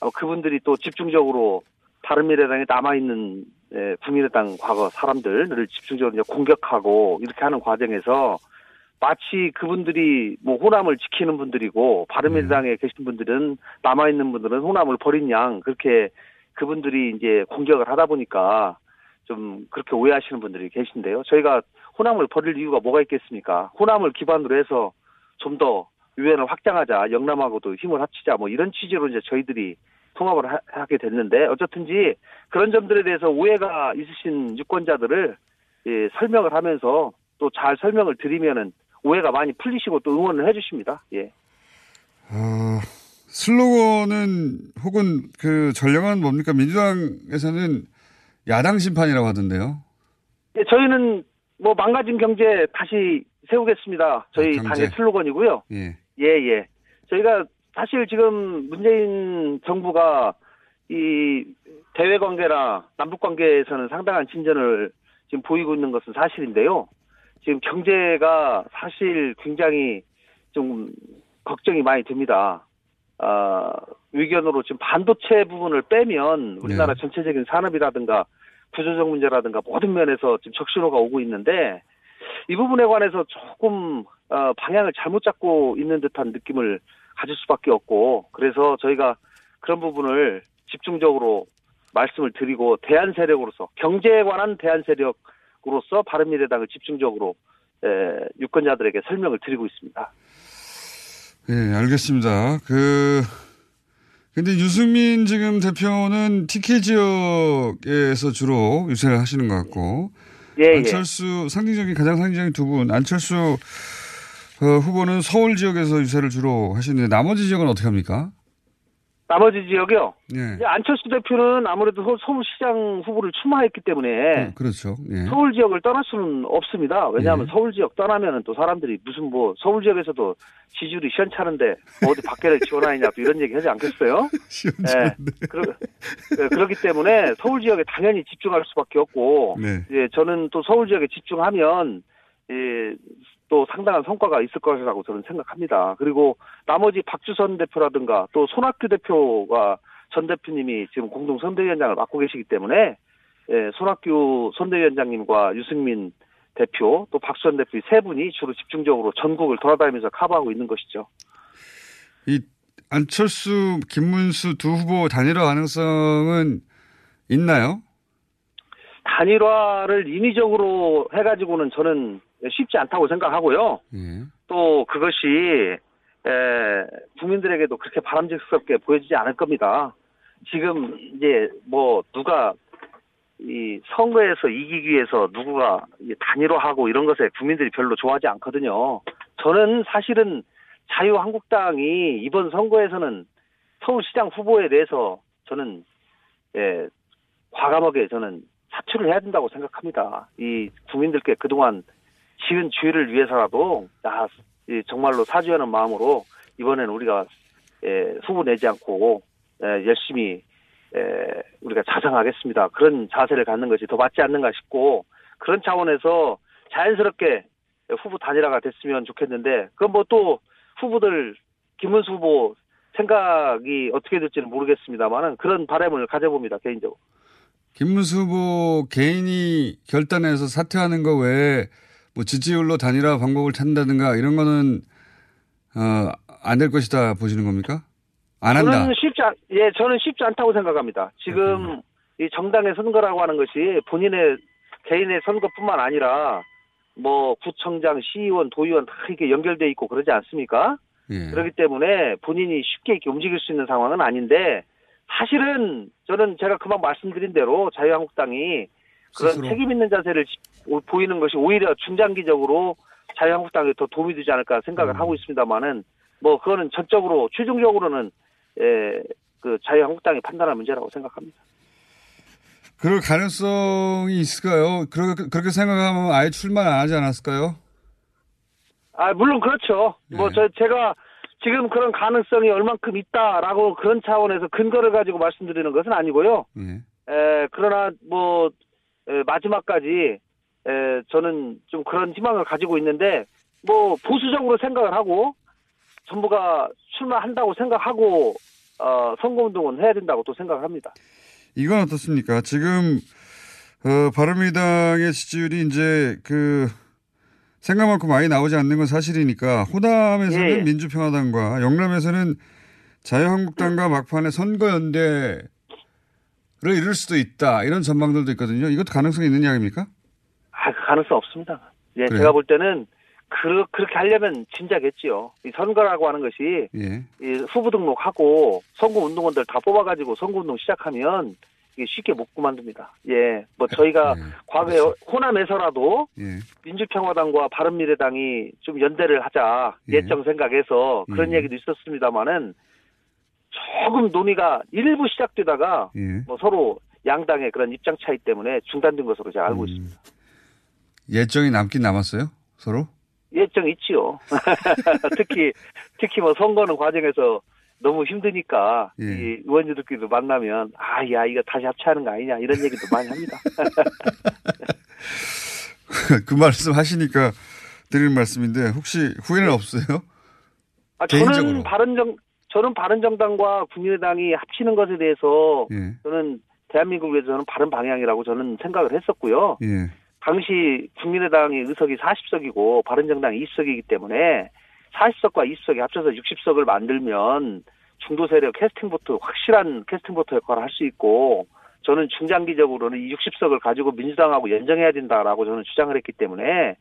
어, 그분들이 또 집중적으로 바른미래당에 남아있는 예, 국민의당 과거 사람들을 집중적으로 공격하고 이렇게 하는 과정에서 마치 그분들이 뭐 호남을 지키는 분들이고 바른미래당에 계신 분들은 남아 있는 분들은 호남을 버린 양 그렇게 그분들이 이제 공격을 하다 보니까 좀 그렇게 오해하시는 분들이 계신데요. 저희가 호남을 버릴 이유가 뭐가 있겠습니까? 호남을 기반으로 해서 좀 더 유엔을 확장하자, 영남하고도 힘을 합치자, 뭐 이런 취지로 이제 저희들이 통합을 하, 게 됐는데 어쨌든지 그런 점들에 대해서 오해가 있으신 유권자들을 예, 설명을 하면서 또 잘 설명을 드리면은 오해가 많이 풀리시고 또 응원을 해주십니다. 예. 어, 슬로건은 혹은 그 전략은 뭡니까? 민주당에서는 야당 심판이라고 하던데요. 예, 저희는 뭐 망가진 경제 다시 세우겠습니다. 저희 아. 당의 슬로건이고요. 예. 예, 예. 저희가 사실 지금 문재인 정부가 이 대외 관계나 남북 관계에서는 상당한 진전을 지금 보이고 있는 것은 사실인데요. 지금 경제가 사실 굉장히 좀 걱정이 많이 됩니다. 아, 의견으로 지금 반도체 부분을 빼면 우리나라 전체적인 산업이라든가 구조적 문제라든가 모든 면에서 지금 적신호가 오고 있는데 이 부분에 관해서 조금 어, 방향을 잘못 잡고 있는 듯한 느낌을 가질 수밖에 없고 그래서 저희가 그런 부분을 집중적으로 말씀을 드리고 대안 세력으로서 경제에 관한 대안 세력으로서 바른미래당을 집중적으로 에, 유권자들에게 설명을 드리고 있습니다. 예, 알겠습니다. 그, 근데 유승민 지금 대표는 TK 지역에서 주로 유세를 하시는 것 같고. 예, 예. 안철수, 상징적인, 가장 상징적인 두 분, 안철수 어, 후보는 서울 지역에서 유세를 주로 하시는데 나머지 지역은 어떻게 합니까? 나머지 지역이요. 예. 이제 안철수 대표는 아무래도 서- 서울시장 후보를 출마했기 때문에 그렇죠. 예. 서울 지역을 떠날 수는 없습니다. 왜냐하면 예. 서울 지역 떠나면은 또 사람들이 무슨 뭐 서울 지역에서도 지지율이 시원찮은데 뭐 어디 밖에를 지원하느냐 또 이런 얘기 하지 않겠어요? 예. 그러, 예, 그렇기 때문에 서울 지역에 당연히 집중할 수밖에 없고 네. 예, 저는 또 서울 지역에 집중하면 예, 또 상당한 성과가 있을 것이라고 저는 생각합니다. 그리고 나머지 박주선 대표라든가 또 손학규 대표가 전 대표님이 지금 공동 선대위원장을 맡고 계시기 때문에 예, 손학규 선대위원장님과 유승민 대표 또 박수현 대표 이세 분이 주로 집중적으로 전국을 돌아다니면서 커버하고 있는 것이죠. 이 안철수, 김문수 두 후보 단일화 가능성은 있나요? 단일화를 인위적으로 해가지고는 저는 쉽지 않다고 생각하고요. 예. 또 그것이 에, 국민들에게도 그렇게 바람직스럽게 보여지지 않을 겁니다. 지금 이제 뭐 누가 이 선거에서 이기기 위해서 누구가 이 단일화하고 이런 것에 국민들이 별로 좋아하지 않거든요. 저는 사실은 자유한국당이 이번 선거에서는 서울시장 후보에 대해서 저는 예, 과감하게 저는 사퇴를 해야 된다고 생각합니다. 이 국민들께 그동안 지은 죄를 위해서라도 아, 이 정말로 사죄하는 마음으로 이번에는 우리가 예, 후보 내지 않고 예, 열심히 예, 우리가 자성하겠습니다. 그런 자세를 갖는 것이 더 맞지 않는가 싶고 그런 차원에서 자연스럽게 후보 단일화가 됐으면 좋겠는데 그건 뭐 또 후보들 김문수 후보 생각이 어떻게 될지는 모르겠습니다만은 그런 바람을 가져봅니다 개인적으로. 김문수 후보 개인이 결단해서 사퇴하는 거 외에 뭐 지지율로 단일화 방법을 찾는다든가 이런 거는 어, 안 될 것이다 보시는 겁니까? 안 한다. 저는 쉽지 않, 예, 저는 쉽지 않다고 생각합니다. 지금 이 정당의 선거라고 하는 것이 본인의 개인의 선거뿐만 아니라 뭐 구청장, 시의원, 도의원 다 이렇게 연결돼 있고 그러지 않습니까? 예. 그렇기 때문에 본인이 쉽게 이렇게 움직일 수 있는 상황은 아닌데 사실은 저는 제가 그만 말씀드린 대로 자유한국당이 그런 스스로. 책임 있는 자세를 보이는 것이 오히려 중장기적으로 자유한국당에 더 도움이 되지 않을까 생각을 음. 하고 있습니다만은 뭐 그거는 전적으로 최종적으로는 에, 그 자유한국당이 판단할 문제라고 생각합니다. 그럴 가능성이 있을까요? 그렇게, 그렇게 생각하면 아예 출마 안 하지 않았을까요? 아 물론 그렇죠. 네. 뭐저 제가 지금 그런 가능성이 얼만큼 있다라고 그런 차원에서 근거를 가지고 말씀드리는 것은 아니고요. 예. 에, 그러나 뭐 에, 마지막까지 에, 저는 좀 그런 희망을 가지고 있는데 뭐 보수적으로 생각을 하고 정부가 출마한다고 생각하고 어, 선거운동은 해야 된다고 또 생각을 합니다. 이건 어떻습니까? 지금, 어, 바른미당의 지지율이 이제 그, 생각만큼 많이 나오지 않는 건 사실이니까, 호남에서는 예, 예. 민주평화당과 영남에서는 자유한국당과 막판에 선거연대 를 이룰 수도 있다. 이런 전망들도 있거든요. 이것도 가능성이 있는 이야기입니까? 아, 그 가능성 없습니다. 예, 그래요? 제가 볼 때는 그, 그렇게 하려면 진작했지요. 이 선거라고 하는 것이 예. 이 후보 등록하고 선거 운동원들 다 뽑아가지고 선거 운동 시작하면 이게 쉽게 못 그만둡니다. 예, 뭐 저희가 과거에 호남에서라도 예. 민주평화당과 바른미래당이 좀 연대를 하자 예. 예정 생각해서 그런 음. 얘기도 있었습니다만은 조금 논의가 일부 시작되다가 예. 뭐 서로 양당의 그런 입장 차이 때문에 중단된 것으로 제가 음. 알고 있습니다. 예정이 남긴 남았어요? 서로? 예정 있지요. 특히 특히 뭐 선거는 과정에서 너무 힘드니까 예. 이 의원님들끼리도 만나면 아 야 이거 다시 합치하는 거 아니냐 이런 얘기도 많이 합니다. 그 말씀 하시니까 드리는 말씀인데, 혹시 후회는 없어요? 아, 개인적으로. 저는 바른정 저는 바른정당과 국민의당이 합치는 것에 대해서 예. 저는 위해서 저는 바른 방향이라고 저는 생각을 했었고요. 예. 당시 국민의당의 의석이 40석이고 바른정당이 20석이기 때문에 40석과 20석이 합쳐서 60석을 만들면 중도 세력 캐스팅 보트 확실한 캐스팅 보트 역할을 할 수 있고 저는 중장기적으로는 이 60석을 가지고 민주당하고 연정해야 된다라고 저는 주장을 했기 때문에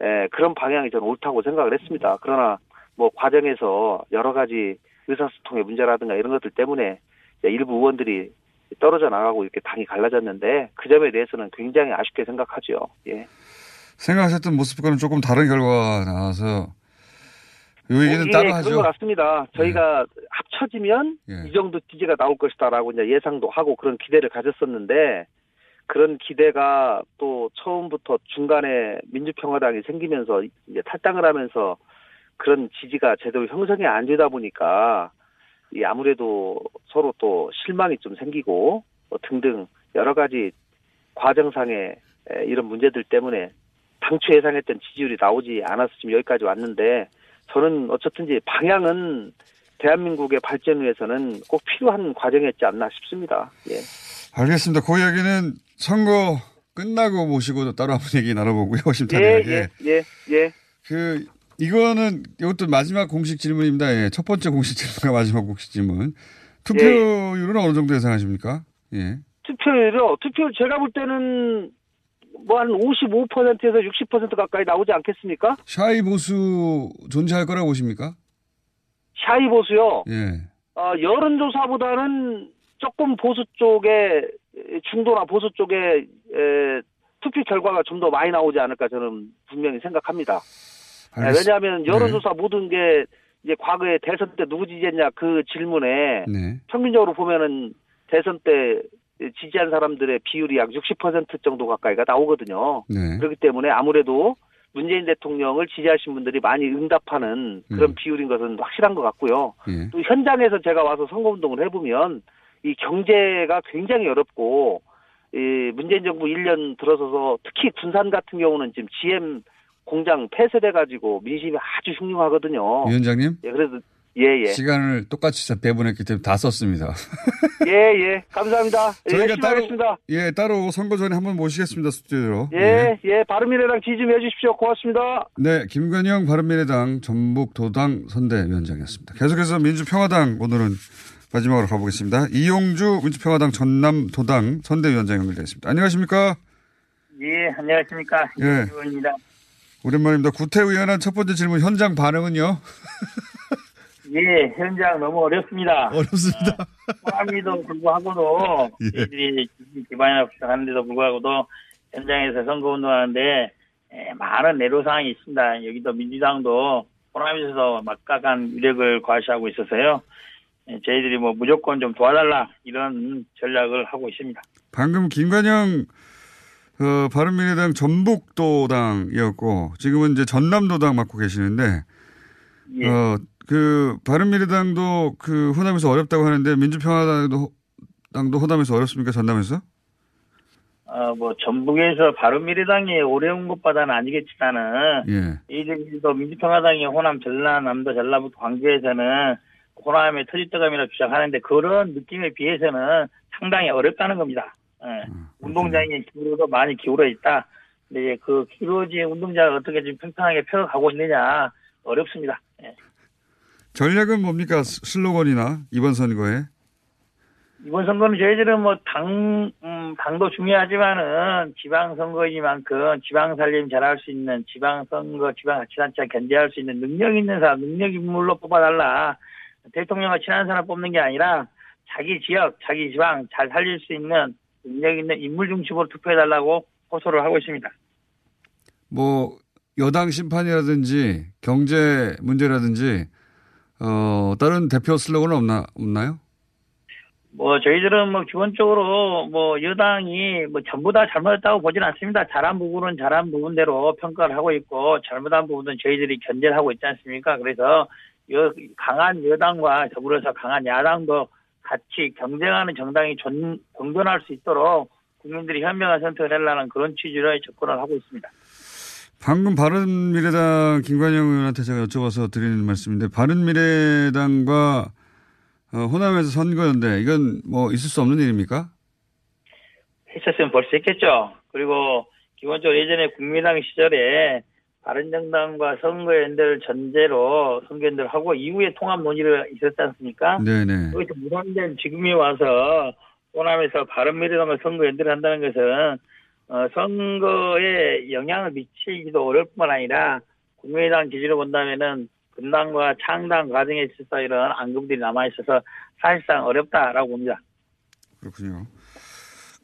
에, 그런 방향이 저는 옳다고 생각을 했습니다. 그러나 뭐 과정에서 여러 가지 의사소통의 문제라든가 이런 것들 때문에 일부 의원들이 떨어져 나가고 이렇게 당이 갈라졌는데 그 점에 대해서는 굉장히 아쉽게 생각하죠. 예. 생각하셨던 모습과는 조금 다른 결과가 나와서 요 얘기는 예, 따로 그런 하죠. 것 같습니다. 저희가 합쳐지면 예. 이 정도 지지가 나올 것이다라고 이제 예상도 하고 그런 기대를 가졌었는데 그런 기대가 또 처음부터 중간에 민주평화당이 생기면서 이제 탈당을 하면서 그런 지지가 제대로 형성이 안 되다 보니까 이 아무래도 서로 또 실망이 좀 생기고 뭐 등등 여러 가지 과정상의 에, 이런 문제들 때문에 당초 예상했던 지지율이 나오지 않아서 지금 여기까지 왔는데 저는 어쨌든지 방향은 대한민국의 발전 위해서는 꼭 필요한 과정이었지 않나 싶습니다. 예. 알겠습니다. 그 이야기는 선거 끝나고 모시고 따로 한번 얘기 나눠보고요. 예, 심탄회하게. 예, 예, 예. 그 이거는 이것도 마지막 공식 질문입니다. 예. 첫 번째 공식 질문과 마지막 공식 질문. 투표율은 어느 정도 예상하십니까? 예. 투표율요. 투표율 제가 볼 때는 뭐 한 55%에서 60% 가까이 나오지 않겠습니까? 샤이 보수 존재할 거라고 보십니까? 샤이 보수요. 예. 어, 여론조사보다는 조금 보수 쪽에 중도나 보수 쪽에 에, 투표 결과가 좀 더 많이 나오지 않을까 저는 분명히 생각합니다. 네, 알겠- 왜냐하면 여론조사 모든 게 이제 과거에 대선 때 누구 지지했냐 그 질문에 네. 평균적으로 보면은 대선 때 지지한 사람들의 비율이 약 60% 정도 가까이가 나오거든요. 네. 그렇기 때문에 아무래도 문재인 대통령을 지지하신 분들이 많이 응답하는 그런 음. 비율인 것은 확실한 것 같고요. 예. 또 현장에서 제가 와서 선거운동을 해보면 이 경제가 굉장히 어렵고 이 문재인 정부 1년 들어서서 특히 군산 같은 경우는 지금 GM 공장 폐쇄돼 가지고 민심이 아주 흉흉하거든요. 위원장님 예, 그래서 예, 예. 시간을 똑같이 배분했기 때문에 다 썼습니다. 예, 예. 감사합니다. 예, 저희가 따로 하겠습니다. 예 따로 선거 전에 한번 모시겠습니다 스튜디오로. 예, 예. 바른미래당 지지 좀 해주십시오. 고맙습니다. 네, 김건영 바른미래당 전북도당 선대위원장이었습니다. 계속해서 민주평화당 오늘은 마지막으로 가보겠습니다. 이용주 민주평화당 전남도당 선대위원장 연결되어 있습니다. 안녕하십니까? 예, 안녕하십니까. 예. 이입니다 오랜만입니다. 구태의원한 첫 번째 질문 현장 반응은요? 예, 현장 너무 어렵습니다. 어렵습니다. 호남이도 불구하고도 예. 저희들이 기반이라고 생각하는데도 불구하고도 현장에서 선거운동하는데 에, 많은 내로사항이 있습니다. 여기도 민주당도 호남에서도 막강한 위력을 과시하고 있어서요. 에, 저희들이 뭐 무조건 좀 도와달라 이런 전략을 하고 있습니다. 방금 김관영 어, 바른미래당 전북도당이었고 지금은 이제 전남도당 맡고 계시는데 예. 어, 그 바른미래당도 그 호남에서 어렵다고 하는데 민주평화당도 당도 호남에서 어렵습니까? 전남에서? 어, 뭐 전북에서 바른미래당이 어려운 것보다는 아니겠지만은 예. 이들도 민주평화당이 호남 전남 남도 전라북도 광주에서는 호남의 터줏대감이라 주장하는데 그런 느낌에 비해서는 상당히 어렵다는 겁니다. 예. 운동장의 기울어도 많이 기울어 있다. 근데 그 기울어진 운동장을 어떻게 좀 평평하게 펴가고 있느냐 어렵습니다. 예. 전략은 뭡니까? 스- 슬로건이나 이번 선거에? 이번 선거는 저희들은 뭐 당, 음, 당도 중요하지만은 지방 선거이니만큼 지방 살림 잘할 수 있는 지방 선거, 지방 자치단체 견제할 수 있는 능력 있는 사람, 능력 인물로 뽑아달라. 대통령과 친한 사람 뽑는 게 아니라 자기 지역, 자기 지방 잘 살릴 수 있는 능력 있는 인물 중심으로 투표해달라고 호소를 하고 있습니다. 뭐 여당 심판이라든지 경제 문제라든지 어 다른 대표 슬로건은 없나 없나요? 뭐 저희들은 뭐 기본적으로 뭐 여당이 뭐 전부 다 잘못했다고 보지는 않습니다. 잘한 부분은 잘한 부분대로 평가를 하고 있고 잘못한 부분은 저희들이 견제를 하고 있지 않습니까? 그래서 여, 강한 여당과 더불어서 강한 야당도 같이 경쟁하는 정당이 존, 공존할 수 있도록 국민들이 현명한 선택을 하려는 그런 취지로 접근을 하고 있습니다. 방금 바른미래당 김관영 의원한테 제가 여쭤봐서 드리는 말씀인데 바른미래당과 어, 호남에서 선거연대 이건 뭐 있을 수 없는 일입니까? 했었으면 벌써 했겠죠. 그리고 기본적으로 예전에 국민당 시절에 바른정당과 선거연대를 전제로 선거연대를 하고 이후에 통합 논의를 있었지 않습니까? 네네. 거기서 무산된 지금이 와서 호남에서 바른미래당과 선거연대를 한다는 것은 어, 선거에 영향을 미치기도 어려울 뿐만 아니라 국민의당 기준으로 본다면은 분당과 창당 과정에 있어서 이런 앙금들이 남아 있어서 사실상 어렵다라고 봅니다. 그렇군요.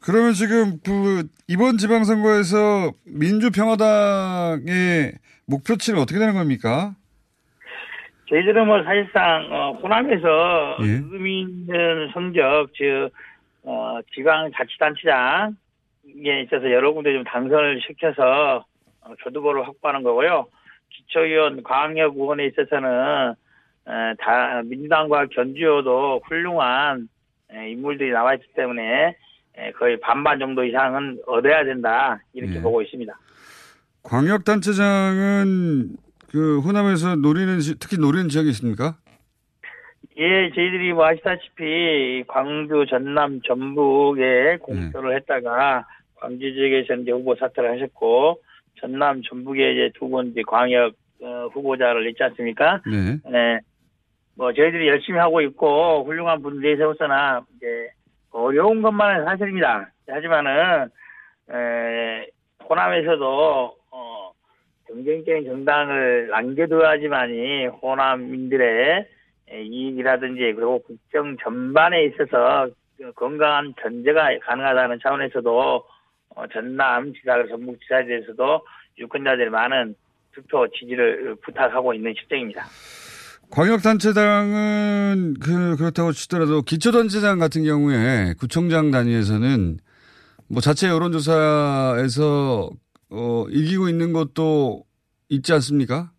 그러면 지금 그 이번 지방선거에서 민주평화당의 목표치는 어떻게 되는 겁니까? 저희들은 뭐 사실상 어, 호남에서 예. 의미 있는 성적 즉 어, 지방자치단체장에 있어서 여러 군데 좀 당선을 시켜서 어, 교두보를 확보하는 거고요. 기초의원 광역 의원에 있어서는 에, 다 민주당과 견주어도 훌륭한 에, 인물들이 나와 있기 때문에 에, 거의 반반 정도 이상은 얻어야 된다 이렇게 예. 보고 있습니다. 광역단체장은 그 호남에서 노리는 지- 특히 노리는 지역이 있습니까? 예, 저희들이 뭐 아시다시피 광주, 전남, 전북에 공표를 했다가 광주 지역에서 이제 후보 사퇴를 하셨고 전남, 전북에 이제 두 번 이제 광역 어, 후보자를 냈지 않습니까? 네. 네. 뭐 저희들이 열심히 하고 있고 훌륭한 분들이 세워서나 이제 어려운 것만은 사실입니다. 하지만은 에, 호남에서도 어, 경쟁적인 정당을 남겨둬야지만이 호남민들의 에, 이익이라든지 그리고 국정 전반에 있어서 그 건강한 견제가 가능하다는 차원에서도 어, 전남 지사, 전북 지사에 대해서도 유권자들이 많은 투표 지지를 부탁하고 있는 실정입니다. 광역단체장은 그 그렇다고 치더라도 기초단체장 같은 경우에 구청장 단위에서는 뭐 자체 여론조사에서 어, 이기고 있는 것도 있지 않습니까?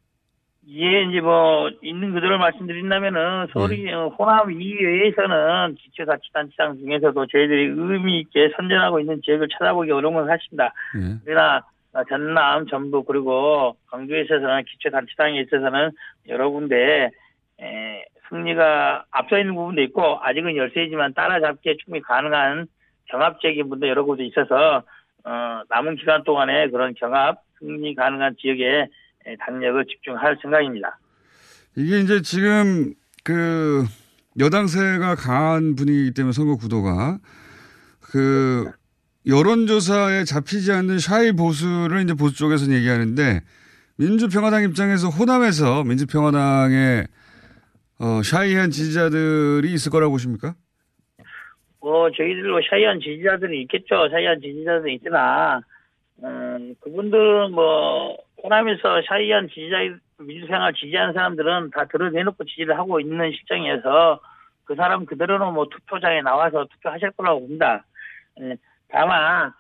예, 이제 뭐 있는 그대로 말씀드린다면은 서울이 어, 호남 이외에서는 기초자치단체장 중에서도 저희들이 의미 있게 선전하고 있는 지역을 찾아보기 어려운 건 사실입니다. 예. 그러나 어, 전남, 전북 그리고 광주에 있어서는 기초단체장에 있어서는 여러 군데 에, 승리가 앞서 있는 부분도 있고 아직은 열세이지만 따라잡기에 충분히 가능한 경합적인 분도 여러 곳에 있어서 어, 남은 기간 동안에 그런 경합 승리 가능한 지역에 에, 당력을 집중할 생각입니다. 이게 이제 지금 그 여당세가 강한 분위기이기 때문에 선거 구도가 그 여론조사에 잡히지 않는 샤이 보수를 이제 보수 쪽에서는 얘기하는데 민주평화당 입장에서 호남에서 민주평화당의 어, 샤이한 지지자들이 있을 거라고 보십니까? 뭐 저희들로 샤이한 지지자들이 있겠죠. 샤이한 지지자들이 있으나 음, 그분들은 뭐 호남에서 샤이한 지지자 민주생활 지지하는 사람들은 다 드러내놓고 지지를 하고 있는 실정이어서 그 사람 그대로는 뭐 투표장에 나와서 투표하실 거라고 봅니다. 예, 다만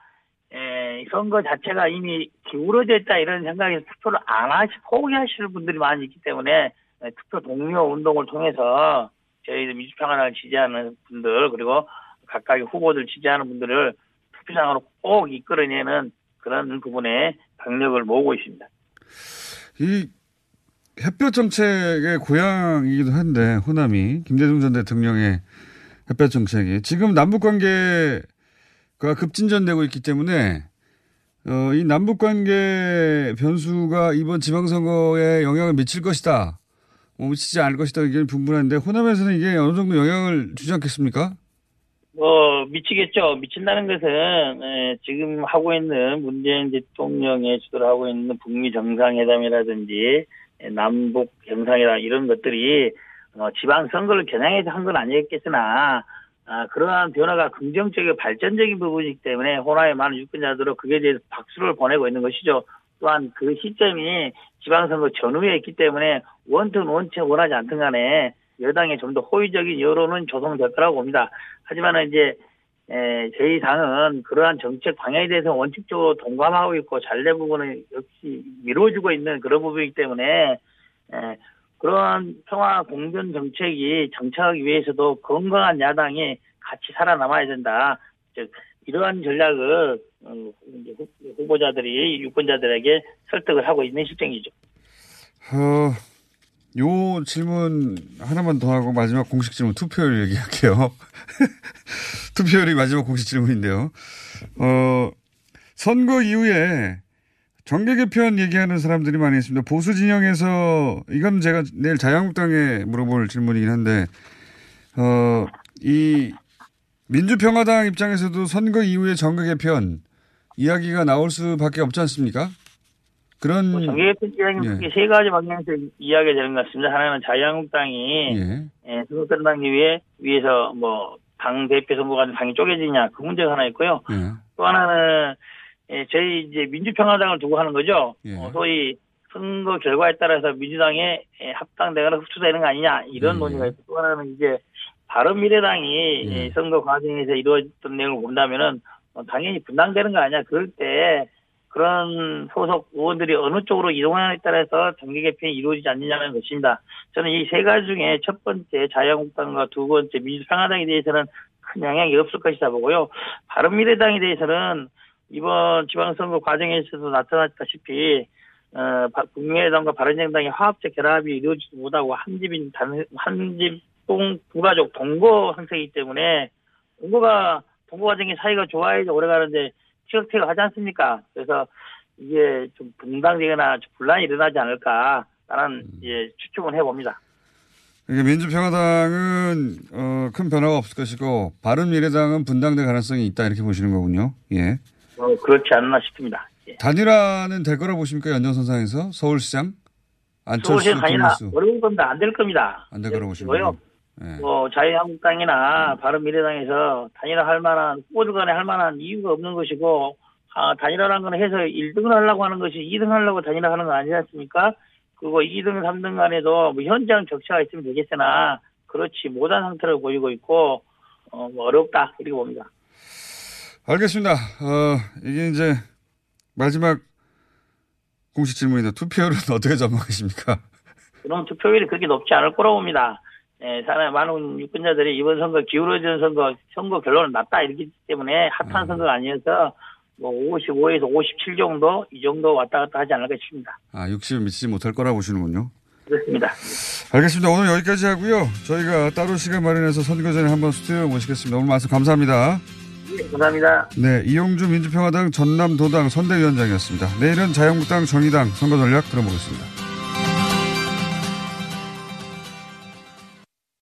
예, 선거 자체가 이미 기울어져 있다 이런 생각에서 투표를 안 하시 포기하시는 분들이 많이 있기 때문에 예, 투표 동료 운동을 통해서 저희들 민주평화당을 지지하는 분들 그리고 각각의 후보들 지지하는 분들을 투표장으로 꼭 이끌어내는 그런 부분에 강력을 모으고 있습니다. 이 햇볕 정책의 고향이기도 한데 호남이 김대중 전 대통령의 햇볕 정책이 지금 남북 관계가 급진전되고 있기 때문에 어, 이 남북 관계 변수가 이번 지방선거에 영향을 미칠 것이다. 뭐 미치지 않을 것이다 의견이 분분한데 호남에서는 이게 어느 정도 영향을 주지 않겠습니까? 뭐 미치겠죠. 미친다는 것은 에, 지금 하고 있는 문재인 대통령의 주도를 하고 있는 북미 정상회담이라든지 에, 남북 정상회담 이런 것들이 어, 지방 선거를 겨냥해서 한 건 아니겠으나 아, 그러한 변화가 긍정적이고 발전적인 부분이기 때문에 호남의 많은 유권자들은 그에 대해서 박수를 보내고 있는 것이죠. 또한 그 시점이 지방선거 전후에 있기 때문에 원튼 원체 원하지 않든 간에 여당에 좀 더 호의적인 여론은 조성될 거라고 봅니다. 하지만 이제 에, 저희 당은 그러한 정책 방향에 대해서 원칙적으로 동감하고 있고 잘내 부분은 역시 미뤄지고 있는 그런 부분이기 때문에 에, 그러한 평화 공존 정책이 정착하기 위해서도 건강한 야당이 같이 살아남아야 된다. 즉 이러한 전략을 어, 후보자들이 유권자들에게 설득을 하고 있는 실정이죠. 어, 요 질문 하나만 더 하고 마지막 공식 질문 투표율 얘기할게요. 투표율이 마지막 공식 질문인데요. 어, 선거 이후에 정계 개편 얘기하는 사람들이 많이 있습니다. 보수 진영에서 이건 제가 내일 자유한국당에 물어볼 질문이긴 한데 어, 이 민주평화당 입장에서도 선거 이후에 정계 개편 이야기가 나올 수밖에 없지 않습니까? 그런 뭐 정계 개편 이야기는 예. 세 가지 방향에서 이야기가 되는 것 같습니다. 하나는 자유한국당이 예. 예, 선거 끝나기 위해 위해서 뭐 당 대표 선거가 당이 쪼개지냐 그 문제가 하나 있고요. 예. 또 하나는 예, 저희 이제 민주평화당을 두고 하는 거죠. 예. 어, 소위 선거 결과에 따라서 민주당에 예, 합당되거나 흡수되는 거 아니냐 이런 예. 논의가 있고 또 하나는 이제 바른미래당이 예, 선거 과정에서 이루어졌던 내용을 본다면은 어, 당연히 분당되는 거 아니야. 그럴 때 그런 소속 의원들이 어느 쪽으로 이동하냐에 따라서 정계 개편이 이루어지지 않느냐는 것입니다. 저는 이 세 가지 중에 첫 번째 자유한국당과 두 번째 민주평화당에 대해서는 큰 영향이 없을 것이다 보고요. 바른미래당에 대해서는 이번 지방선거 과정에서도 나타났다시피 어, 바- 국민의당과 바른정당의 화합적 결합이 이루어지지 못하고 한 집인 단, 한 집 동 부가족 동거 형태이기 때문에 동거가 동거 과정의 사이가 좋아야지 오래 가는데 티격태격 하지 않습니까? 그래서 이게 좀 분당되거나 좀 분란이 일어나지 않을까라는 예, 추측은 해봅니다. 그러니까 민주평화당은 어, 큰 변화가 없을 것이고 바른미래당은 분당될 가능성이 있다 이렇게 보시는 거군요. 예. 어, 그렇지 않나 싶습니다. 단일화는 될 거라 보십니까 연정선상에서 서울시장 안철수 서울시 아니라 김문수 어려운 건데 안 될 겁니다. 안 될 거라 보시는 뭐요? 예. 뭐 자유한국당이나 바른미래당에서 단일화 할 만한 후보들 간에 할 만한 이유가 없는 것이고 아, 단일화라는 건 해서 1등을 하려고 하는 것이 2등 하려고 단일화 하는 건 아니지 않습니까? 그리고 2등, 3등 간에도 뭐 현장 적차가 있으면 되겠으나 그렇지 못한 상태를 보이고 있고 어, 뭐 어렵다 이렇게 봅니다. 알겠습니다. 어, 이게 이제 마지막 공식 질문인데 투표율은 어떻게 전망하십니까? 그럼 투표율이 그렇게 높지 않을 거라고 봅니다. 예, 사람 많은 유권자들이 이번 선거 기울어진 선거 선거 결론은 낮다 이렇기 때문에 핫한 선거가 아니어서 뭐 55에서 57 정도 이 정도 왔다 갔다 하지 않을까 싶습니다. 아, 60을 미치지 못할 거라 보시는군요. 그렇습니다. 알겠습니다. 오늘 여기까지 하고요. 저희가 따로 시간 마련해서 선거 전에 한번 스튜디오에 모시겠습니다. 오늘 말씀 감사합니다. 네, 감사합니다. 네, 이용주 민주평화당 전남도당 선대위원장이었습니다. 내일은 자유한국당 정의당 선거 전략 들어보겠습니다.